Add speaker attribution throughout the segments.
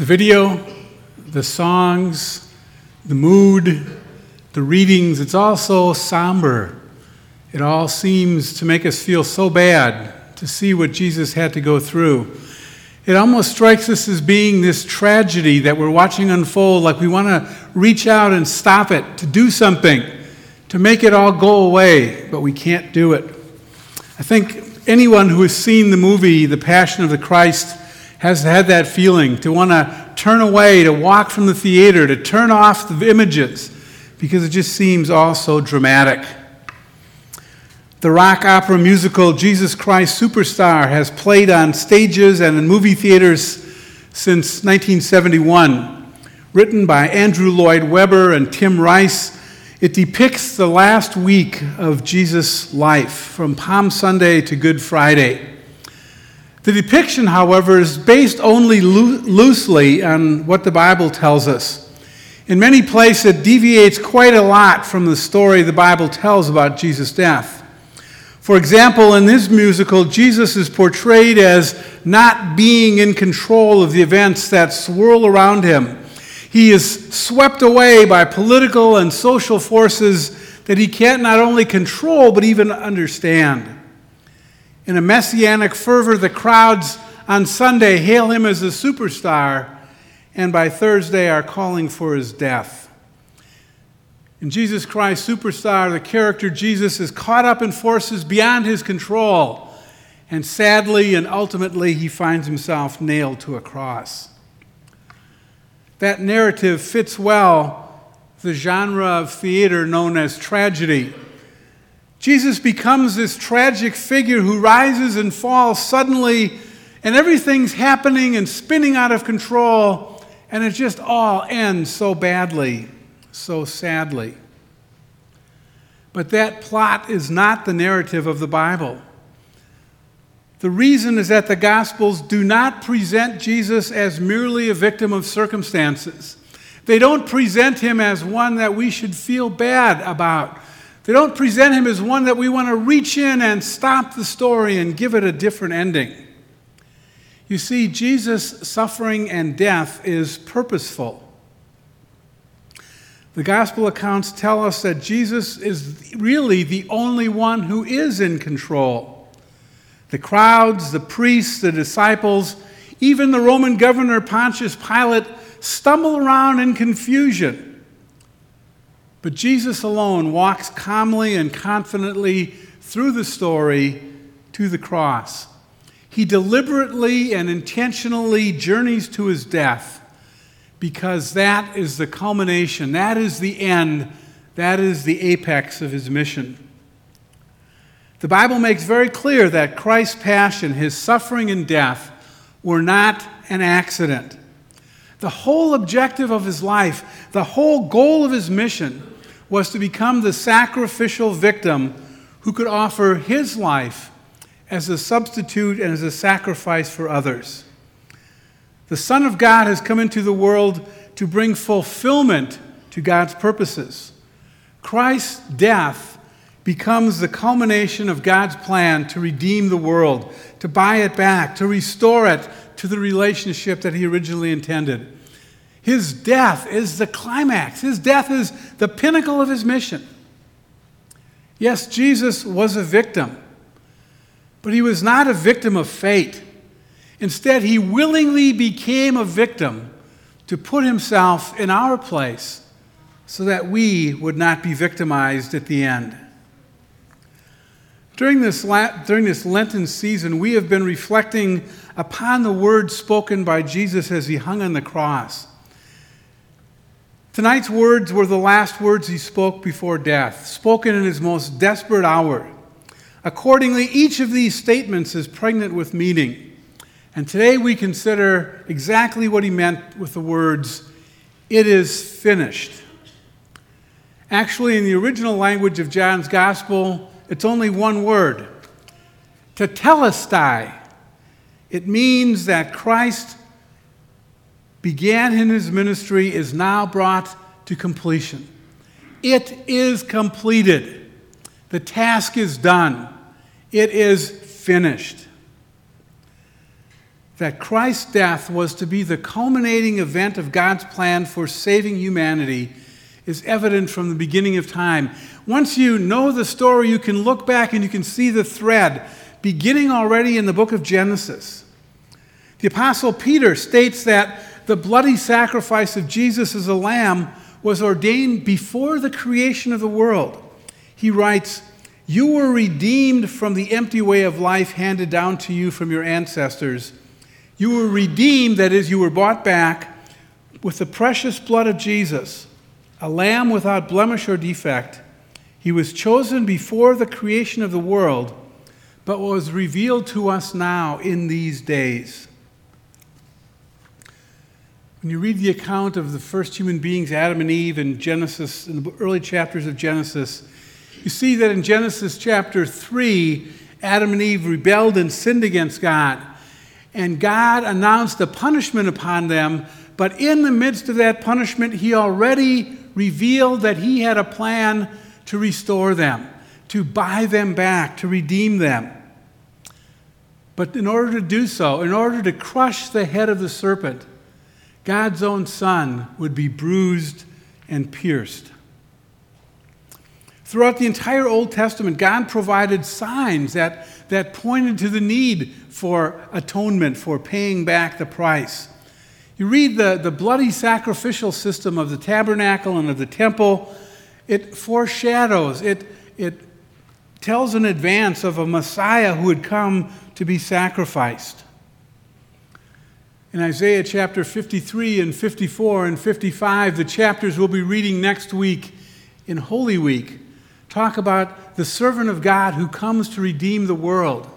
Speaker 1: The video, the songs, the mood, the readings, it's all so somber. It all seems to make us feel so bad to see what Jesus had to go through. It almost strikes us as being this tragedy that we're watching unfold, like we want to reach out and stop it, to do something, to make it all go away, but we can't do it. I think anyone who has seen the movie The Passion of the Christ has had that feeling to want to turn away, to walk from the theater, to turn off the images, because it just seems all so dramatic. The rock opera musical Jesus Christ Superstar has played on stages and in movie theaters since 1971. Written by Andrew Lloyd Webber and Tim Rice, it depicts the last week of Jesus' life from Palm Sunday to Good Friday. The depiction, however, is based only loo- loosely on what the Bible tells us. In many places, it deviates quite a lot from the story the Bible tells about Jesus' death. For example, in this musical, Jesus is portrayed as not being in control of the events that swirl around him. He is swept away by political and social forces that he can't not only control, but even understand. In a messianic fervor, the crowds on Sunday hail him as a superstar, and by Thursday are calling for his death. In Jesus Christ Superstar, the character Jesus is caught up in forces beyond his control, and sadly and ultimately, he finds himself nailed to a cross. That narrative fits well the genre of theater known as tragedy. Jesus becomes this tragic figure who rises and falls suddenly, and everything's happening and spinning out of control, and it just all ends so badly so sadly. But that plot is not the narrative of the Bible. The reason is that the Gospels do not present Jesus as merely a victim of circumstances. They don't present him as one that we should feel bad about. They don't present him as one that we want to reach in and stop the story and give it a different ending. You see, Jesus' suffering and death is purposeful. The gospel accounts tell us that Jesus is really the only one who is in control. The crowds, the priests, the disciples, even the Roman governor Pontius Pilate stumble around in confusion. But Jesus alone walks calmly and confidently through the story to the cross. He deliberately and intentionally journeys to his death because that is the culmination, that is the end, that is the apex of his mission. The Bible makes very clear that Christ's passion, his suffering and death, were not an accident. The whole objective of his life, the whole goal of his mission, was to become the sacrificial victim who could offer his life as a substitute and as a sacrifice for others. The Son of God has come into the world to bring fulfillment to God's purposes. Christ's death becomes the culmination of God's plan to redeem the world, to buy it back, to restore it to the relationship that He originally intended. His death is the climax, His death is the pinnacle of His mission. Yes, Jesus was a victim, but He was not a victim of fate. Instead, he willingly became a victim to put himself in our place so that we would not be victimized at the end. During this, during this Lenten season, we have been reflecting upon the words spoken by Jesus as he hung on the cross. Tonight's words were the last words he spoke before death, spoken in his most desperate hour. Accordingly, each of these statements is pregnant with meaning. And today we consider exactly what he meant with the words, it is finished. Actually, in the original language of John's gospel, it's only one word To tetelestai. It means that Christ began in his ministry, is now brought to completion. It is completed. The task is done. It is finished. that Christ's death was to be the culminating event of God's plan for saving humanity is evident from the beginning of time. Once you know the story, you can look back and you can see the thread beginning already in the book of Genesis. The Apostle Peter states that the bloody sacrifice of Jesus as a lamb was ordained before the creation of the world. He writes, You were redeemed from the empty way of life handed down to you from your ancestors you were redeemed, that is, you were bought back with the precious blood of Jesus, a lamb without blemish or defect. He was chosen before the creation of the world, but was revealed to us now in these days. When you read the account of the first human beings, Adam and Eve, in Genesis, in the early chapters of Genesis, you see that in Genesis chapter 3, Adam and Eve rebelled and sinned against God and God announced a punishment upon them. But in the midst of that punishment, He already revealed that He had a plan to restore them, to buy them back, to redeem them. But in order to do so, in order to crush the head of the serpent, God's own Son would be bruised and pierced. Throughout the entire Old Testament, God provided signs that, that pointed to the need for atonement, for paying back the price. You read the, the bloody sacrificial system of the tabernacle and of the temple, it foreshadows, it, it tells in advance of a Messiah who would come to be sacrificed. In Isaiah chapter 53 and 54 and 55, the chapters we'll be reading next week in Holy Week, talk about the servant of God who comes to redeem the world.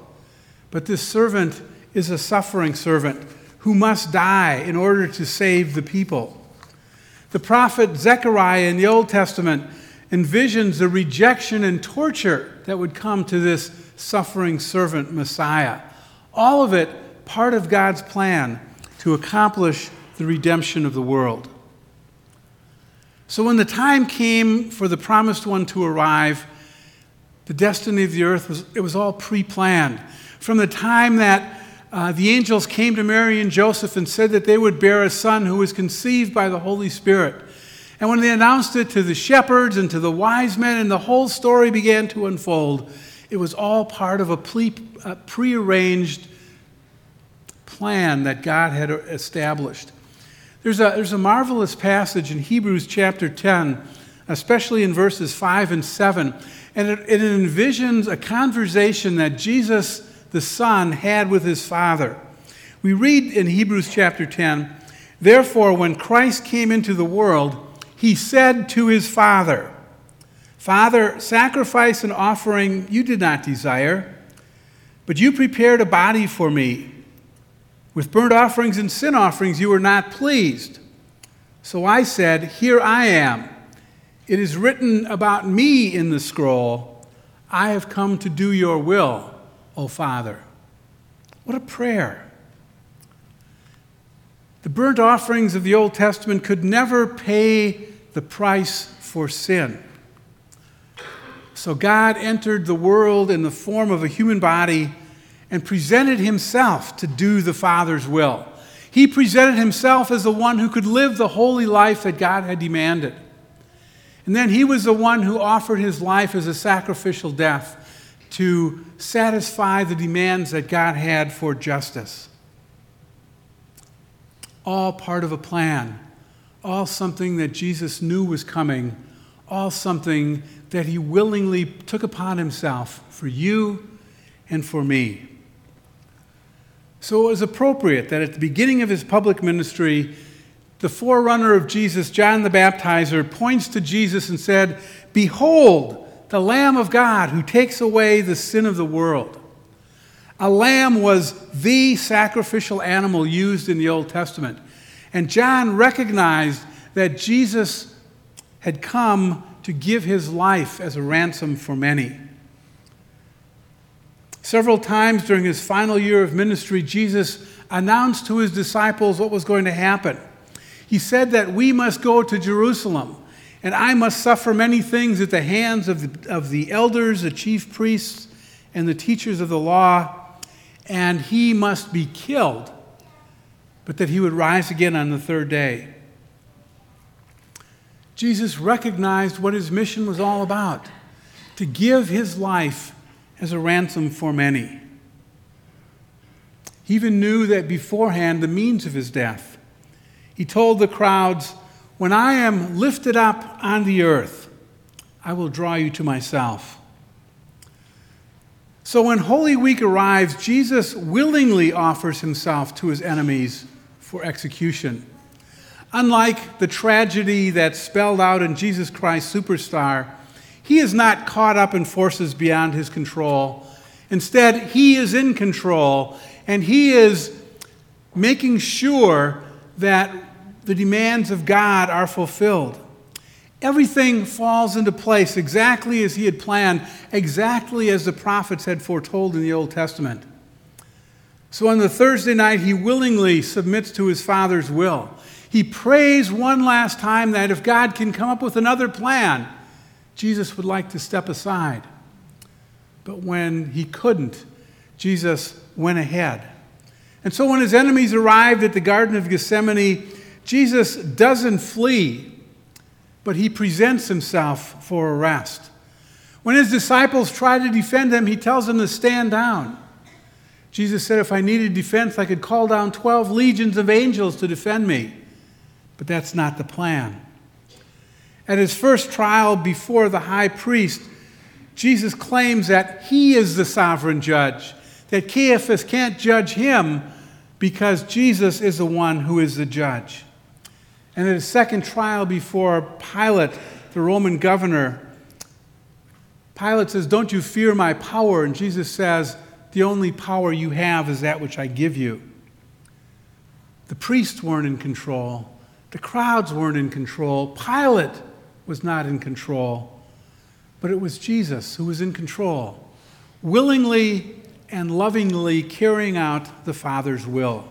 Speaker 1: But this servant is a suffering servant who must die in order to save the people. The prophet Zechariah in the Old Testament envisions the rejection and torture that would come to this suffering servant Messiah. All of it part of God's plan to accomplish the redemption of the world. So when the time came for the promised one to arrive, the destiny of the earth was it was all pre-planned. From the time that uh, the angels came to Mary and Joseph and said that they would bear a son who was conceived by the Holy Spirit. And when they announced it to the shepherds and to the wise men, and the whole story began to unfold, it was all part of a pre arranged plan that God had established. There's a, there's a marvelous passage in Hebrews chapter 10, especially in verses 5 and 7, and it, it envisions a conversation that Jesus, the Son, had with his Father. We read in Hebrews chapter 10, Therefore, when Christ came into the world, he said to his Father, Father, sacrifice and offering you did not desire, but you prepared a body for me. With burnt offerings and sin offerings you were not pleased. So I said, Here I am. It is written about me in the scroll I have come to do your will, O Father. What a prayer. The burnt offerings of the Old Testament could never pay the price for sin. So God entered the world in the form of a human body and presented himself to do the Father's will. He presented himself as the one who could live the holy life that God had demanded. And then he was the one who offered his life as a sacrificial death to satisfy the demands that God had for justice. All part of a plan, all something that Jesus knew was coming, all something that he willingly took upon himself for you and for me. So it was appropriate that at the beginning of his public ministry, the forerunner of Jesus, John the Baptizer, points to Jesus and said, Behold, the Lamb of God who takes away the sin of the world. A lamb was the sacrificial animal used in the Old Testament. And John recognized that Jesus had come to give his life as a ransom for many. Several times during his final year of ministry, Jesus announced to his disciples what was going to happen. He said that we must go to Jerusalem, and I must suffer many things at the hands of the, of the elders, the chief priests, and the teachers of the law, and he must be killed, but that he would rise again on the third day. Jesus recognized what his mission was all about to give his life as a ransom for many. He even knew that beforehand the means of his death. He told the crowds, When I am lifted up on the earth, I will draw you to myself. So when Holy Week arrives, Jesus willingly offers himself to his enemies for execution. Unlike the tragedy that's spelled out in Jesus Christ Superstar, he is not caught up in forces beyond his control. Instead, he is in control and he is making sure that the demands of God are fulfilled. Everything falls into place exactly as he had planned, exactly as the prophets had foretold in the Old Testament. So on the Thursday night, he willingly submits to his Father's will. He prays one last time that if God can come up with another plan, Jesus would like to step aside. But when he couldn't, Jesus went ahead. And so when his enemies arrived at the Garden of Gethsemane, Jesus doesn't flee but he presents himself for arrest. When his disciples try to defend him, he tells them to stand down. Jesus said, If I needed defense, I could call down 12 legions of angels to defend me. But that's not the plan. At his first trial before the high priest, Jesus claims that he is the sovereign judge, that Caiaphas can't judge him because Jesus is the one who is the judge. And at his second trial before Pilate, the Roman governor, Pilate says, Don't you fear my power? And Jesus says, The only power you have is that which I give you. The priests weren't in control, the crowds weren't in control, Pilate was not in control, but it was Jesus who was in control, willingly and lovingly carrying out the Father's will.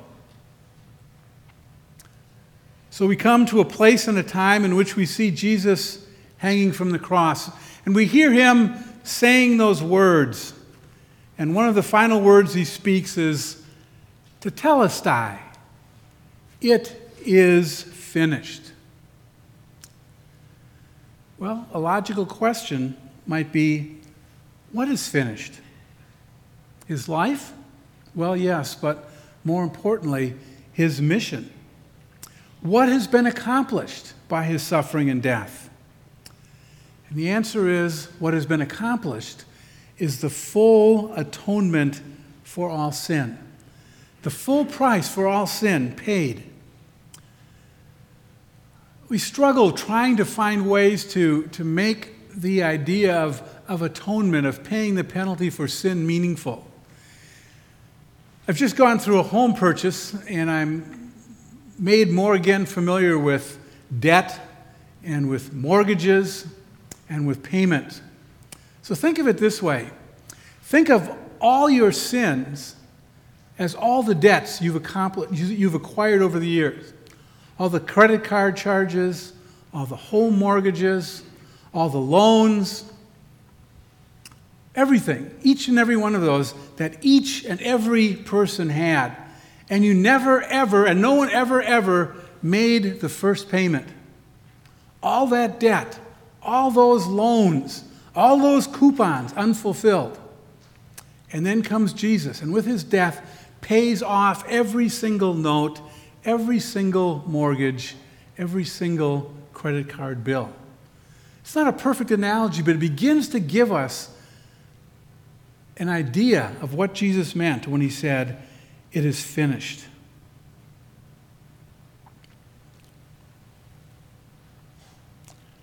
Speaker 1: So we come to a place and a time in which we see Jesus hanging from the cross, and we hear him saying those words. And one of the final words he speaks is to tell us, tetelestai. It is finished. Well, a logical question might be what is finished? His life? Well, yes, but more importantly, his mission. What has been accomplished by his suffering and death? And the answer is what has been accomplished is the full atonement for all sin, the full price for all sin paid. We struggle trying to find ways to, to make the idea of, of atonement, of paying the penalty for sin, meaningful. I've just gone through a home purchase and I'm made more again familiar with debt and with mortgages and with payment. So think of it this way think of all your sins as all the debts you've, accomplished, you've acquired over the years all the credit card charges, all the home mortgages, all the loans, everything, each and every one of those that each and every person had and you never, ever, and no one ever, ever made the first payment. All that debt, all those loans, all those coupons unfulfilled. And then comes Jesus, and with his death, pays off every single note, every single mortgage, every single credit card bill. It's not a perfect analogy, but it begins to give us an idea of what Jesus meant when he said, it is finished.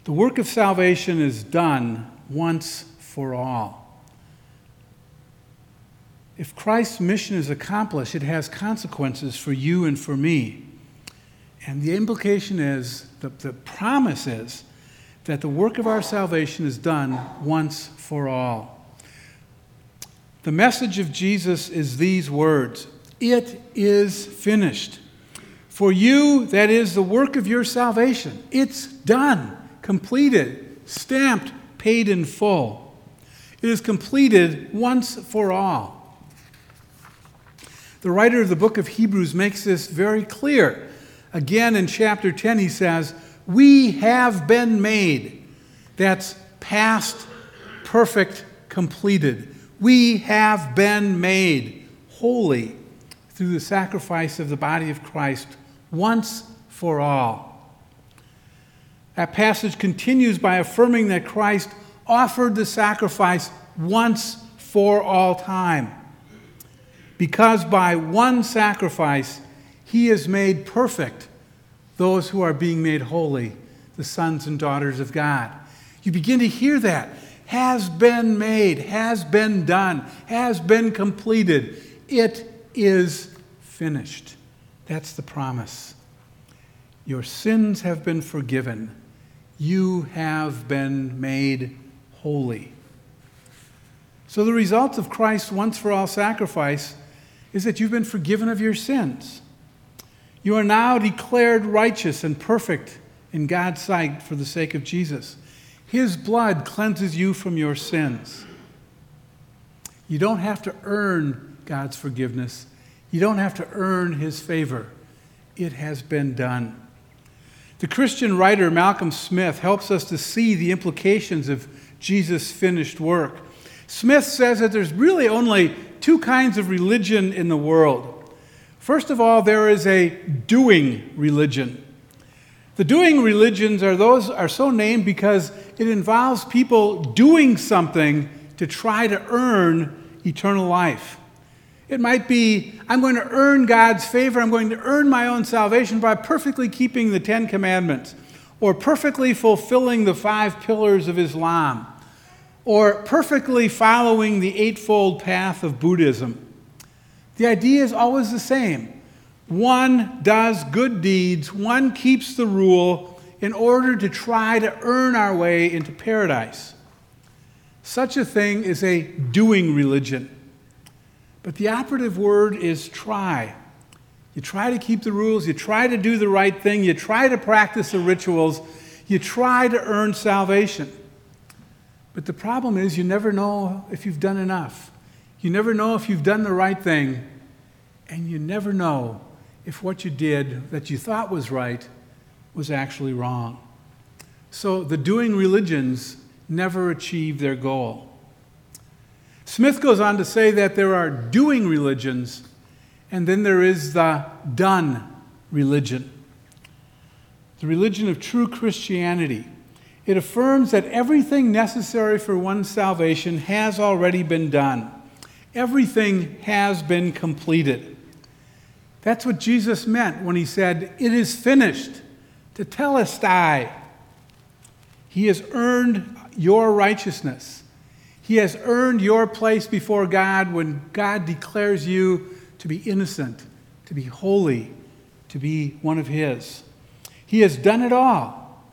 Speaker 1: The work of salvation is done once for all. If Christ's mission is accomplished, it has consequences for you and for me. And the implication is, the, the promise is, that the work of our salvation is done once for all. The message of Jesus is these words it is finished. For you, that is the work of your salvation. It's done, completed, stamped, paid in full. It is completed once for all. The writer of the book of Hebrews makes this very clear. Again, in chapter 10, he says, We have been made. That's past, perfect, completed. We have been made holy through the sacrifice of the body of Christ once for all. That passage continues by affirming that Christ offered the sacrifice once for all time. Because by one sacrifice, he has made perfect those who are being made holy, the sons and daughters of God. You begin to hear that. Has been made, has been done, has been completed. It is finished. That's the promise. Your sins have been forgiven. You have been made holy. So, the result of Christ's once for all sacrifice is that you've been forgiven of your sins. You are now declared righteous and perfect in God's sight for the sake of Jesus. His blood cleanses you from your sins. You don't have to earn God's forgiveness, you don't have to earn His favor. It has been done. The Christian writer Malcolm Smith helps us to see the implications of Jesus' finished work. Smith says that there's really only two kinds of religion in the world. First of all, there is a doing religion. The doing religions are those are so named because it involves people doing something to try to earn eternal life. It might be, I'm going to earn God's favor, I'm going to earn my own salvation by perfectly keeping the Ten Commandments, or perfectly fulfilling the five pillars of Islam, or perfectly following the Eightfold Path of Buddhism. The idea is always the same. One does good deeds, one keeps the rule in order to try to earn our way into paradise. Such a thing is a doing religion. But the operative word is try. You try to keep the rules, you try to do the right thing, you try to practice the rituals, you try to earn salvation. But the problem is, you never know if you've done enough. You never know if you've done the right thing, and you never know if what you did that you thought was right was actually wrong. So the doing religions never achieve their goal. Smith goes on to say that there are doing religions, and then there is the done religion. The religion of true Christianity. It affirms that everything necessary for one's salvation has already been done. Everything has been completed. That's what Jesus meant when he said, It is finished, tetelestai. He has earned your righteousness. He has earned your place before God when God declares you to be innocent, to be holy, to be one of His. He has done it all.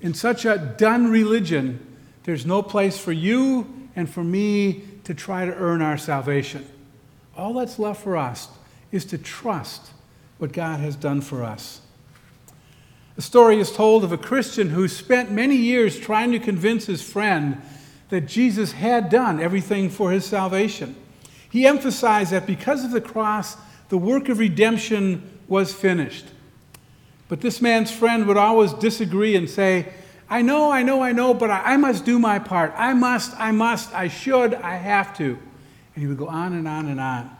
Speaker 1: In such a done religion, there's no place for you and for me to try to earn our salvation. All that's left for us is to trust what God has done for us. A story is told of a Christian who spent many years trying to convince his friend that Jesus had done everything for his salvation. He emphasized that because of the cross, the work of redemption was finished. But this man's friend would always disagree and say, I know, I know, I know, but I, must do my part. I must, I must, I should, I have to. And he would go on and on and on.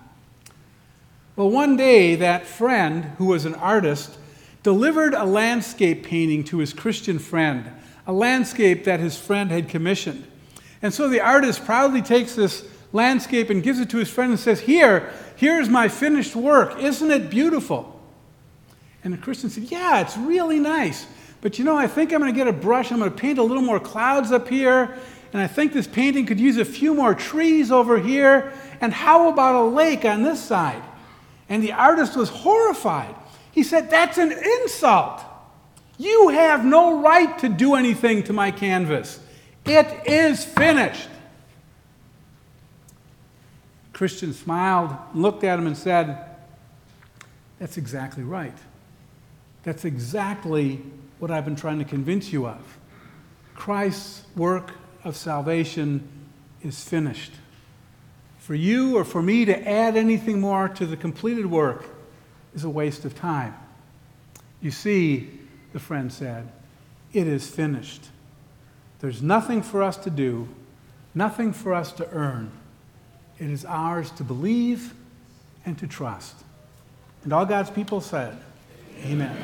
Speaker 1: Well, one day, that friend, who was an artist, delivered a landscape painting to his Christian friend, a landscape that his friend had commissioned. And so the artist proudly takes this landscape and gives it to his friend and says, Here, here's my finished work. Isn't it beautiful? And the Christian said, Yeah, it's really nice. But you know, I think I'm going to get a brush. I'm going to paint a little more clouds up here. And I think this painting could use a few more trees over here. And how about a lake on this side? And the artist was horrified. He said, That's an insult. You have no right to do anything to my canvas. It is finished. Christian smiled, looked at him, and said, That's exactly right. That's exactly what I've been trying to convince you of. Christ's work of salvation is finished. For you or for me to add anything more to the completed work is a waste of time. You see, the friend said, it is finished. There's nothing for us to do, nothing for us to earn. It is ours to believe and to trust. And all God's people said, Amen.